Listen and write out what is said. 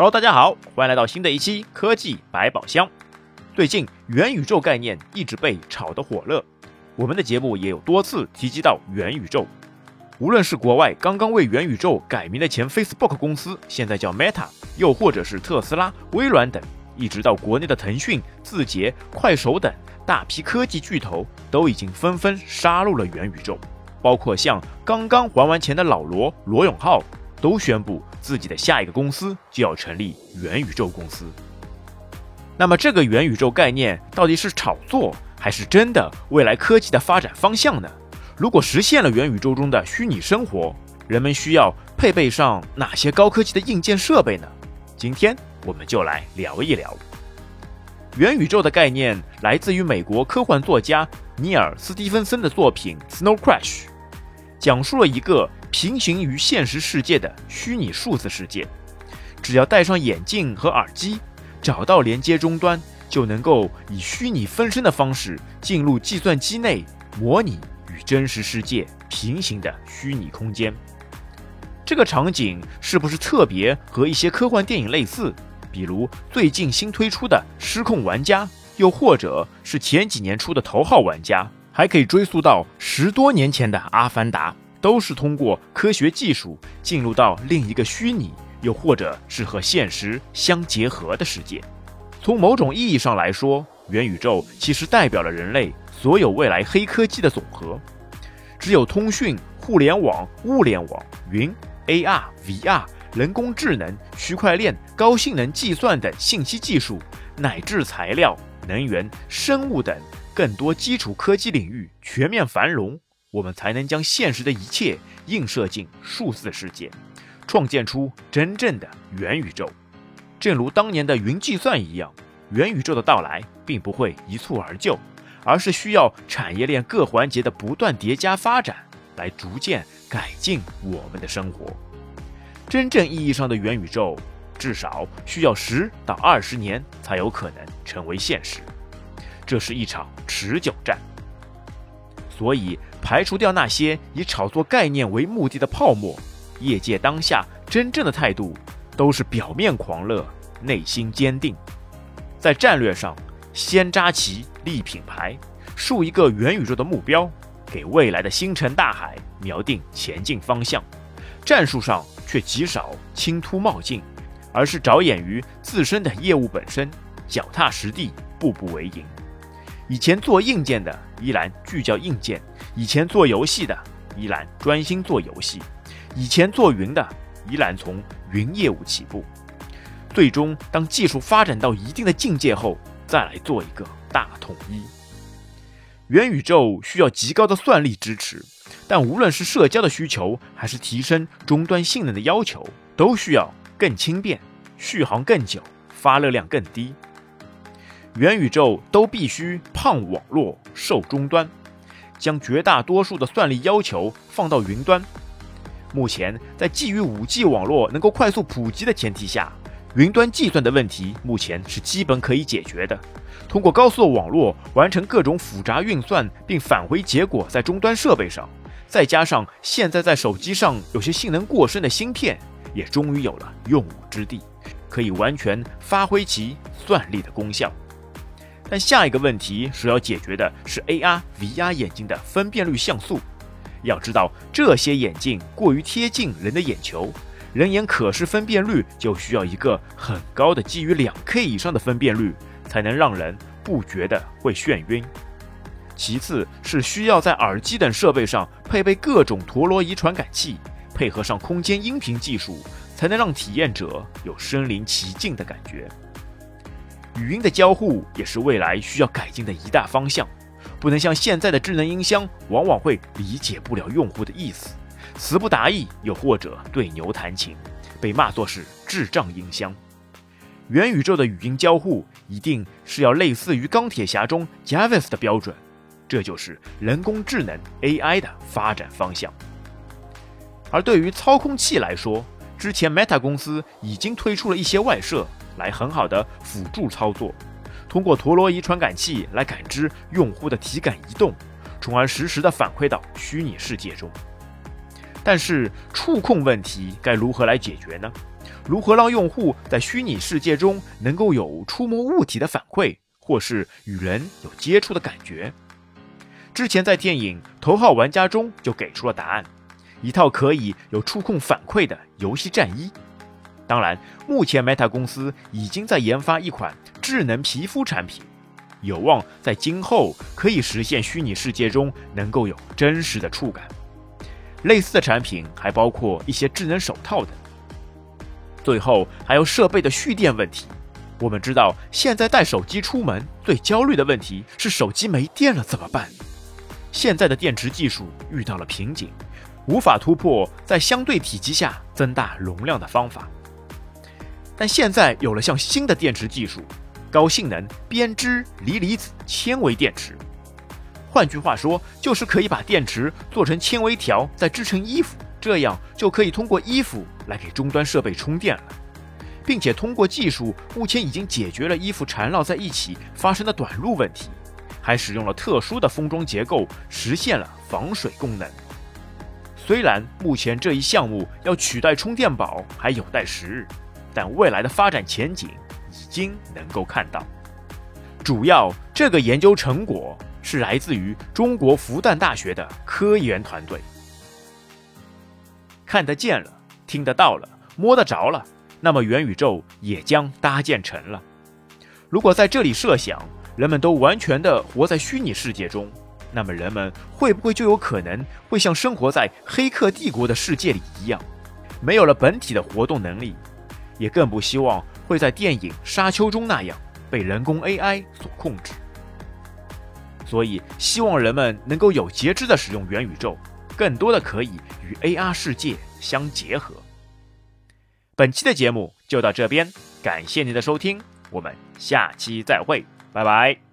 Hello，大家好，欢迎来到新的一期科技百宝箱。最近元宇宙概念一直被炒得火热，我们的节目也有多次提及到元宇宙。无论是国外刚刚为元宇宙改名的前 Facebook 公司，现在叫 Meta，又或者是特斯拉、微软等，一直到国内的腾讯、字节、快手等大批科技巨头，都已经纷纷杀入了元宇宙。包括像刚刚还完钱的老罗罗永浩，都宣布自己的下一个公司就要成立元宇宙公司。那么，这个元宇宙概念到底是炒作，还是真的未来科技的发展方向呢？如果实现了元宇宙中的虚拟生活，人们需要配备上哪些高科技的硬件设备呢？今天我们就来聊一聊。元宇宙的概念来自于美国科幻作家尼尔·斯蒂芬森的作品《Snow Crash》，讲述了一个平行于现实世界的虚拟数字世界。只要戴上眼镜和耳机。找到连接终端，就能够以虚拟分身的方式进入计算机内，模拟与真实世界平行的虚拟空间。这个场景是不是特别和一些科幻电影类似？比如最近新推出的《失控玩家》，又或者是前几年出的《头号玩家》，还可以追溯到十多年前的《阿凡达》，都是通过科学技术进入到另一个虚拟。又或者是和现实相结合的世界。从某种意义上来说，元宇宙其实代表了人类所有未来黑科技的总和。只有通讯、互联网、物联网、云、AR、VR、人工智能、区块链、高性能计算等信息技术，乃至材料、能源、生物等更多基础科技领域全面繁荣，我们才能将现实的一切映射进数字世界。创建出真正的元宇宙，正如当年的云计算一样，元宇宙的到来并不会一蹴而就，而是需要产业链各环节的不断叠加发展，来逐渐改进我们的生活。真正意义上的元宇宙，至少需要十到二十年才有可能成为现实，这是一场持久战。所以，排除掉那些以炒作概念为目的的泡沫。业界当下真正的态度都是表面狂热，内心坚定。在战略上，先扎旗立品牌，树一个元宇宙的目标，给未来的星辰大海瞄定前进方向；战术上却极少轻突冒进，而是着眼于自身的业务本身，脚踏实地，步步为营。以前做硬件的依然聚焦硬件，以前做游戏的依然专心做游戏。以前做云的依然从云业务起步，最终当技术发展到一定的境界后，再来做一个大统一。元宇宙需要极高的算力支持，但无论是社交的需求，还是提升终端性能的要求，都需要更轻便、续航更久、发热量更低。元宇宙都必须胖网络、瘦终端，将绝大多数的算力要求放到云端。目前，在基于 5G 网络能够快速普及的前提下，云端计算的问题目前是基本可以解决的。通过高速网络完成各种复杂运算，并返回结果在终端设备上，再加上现在在手机上有些性能过剩的芯片，也终于有了用武之地，可以完全发挥其算力的功效。但下一个问题是要解决的是 AR、VR 眼镜的分辨率像素。要知道，这些眼镜过于贴近人的眼球，人眼可视分辨率就需要一个很高的基于两 K 以上的分辨率，才能让人不觉得会眩晕。其次是需要在耳机等设备上配备各种陀螺仪传感器，配合上空间音频技术，才能让体验者有身临其境的感觉。语音的交互也是未来需要改进的一大方向。不能像现在的智能音箱，往往会理解不了用户的意思，词不达意，又或者对牛弹琴，被骂作是智障音箱。元宇宙的语音交互一定是要类似于钢铁侠中 Jarvis 的标准，这就是人工智能 AI 的发展方向。而对于操控器来说，之前 Meta 公司已经推出了一些外设，来很好的辅助操作。通过陀螺仪传感器来感知用户的体感移动，从而实时的反馈到虚拟世界中。但是触控问题该如何来解决呢？如何让用户在虚拟世界中能够有触摸物体的反馈，或是与人有接触的感觉？之前在电影《头号玩家》中就给出了答案：一套可以有触控反馈的游戏战衣。当然，目前 Meta 公司已经在研发一款智能皮肤产品，有望在今后可以实现虚拟世界中能够有真实的触感。类似的产品还包括一些智能手套等。最后还有设备的蓄电问题。我们知道，现在带手机出门最焦虑的问题是手机没电了怎么办？现在的电池技术遇到了瓶颈，无法突破在相对体积下增大容量的方法。但现在有了像新的电池技术，高性能编织锂离子纤维电池。换句话说，就是可以把电池做成纤维条，再织成衣服，这样就可以通过衣服来给终端设备充电了，并且通过技术，目前已经解决了衣服缠绕在一起发生的短路问题。还使用了特殊的封装结构，实现了防水功能。虽然目前这一项目要取代充电宝还有待时日，但未来的发展前景已经能够看到。主要这个研究成果是来自于中国复旦大学的科研团队。看得见了，听得到了，摸得着了，那么元宇宙也将搭建成了。如果在这里设想。人们都完全的活在虚拟世界中，那么人们会不会就有可能会像生活在《黑客帝国》的世界里一样，没有了本体的活动能力，也更不希望会在电影《沙丘》中那样被人工 AI 所控制。所以，希望人们能够有节制的使用元宇宙，更多的可以与 AR 世界相结合。本期的节目就到这边，感谢您的收听，我们下期再会。拜拜。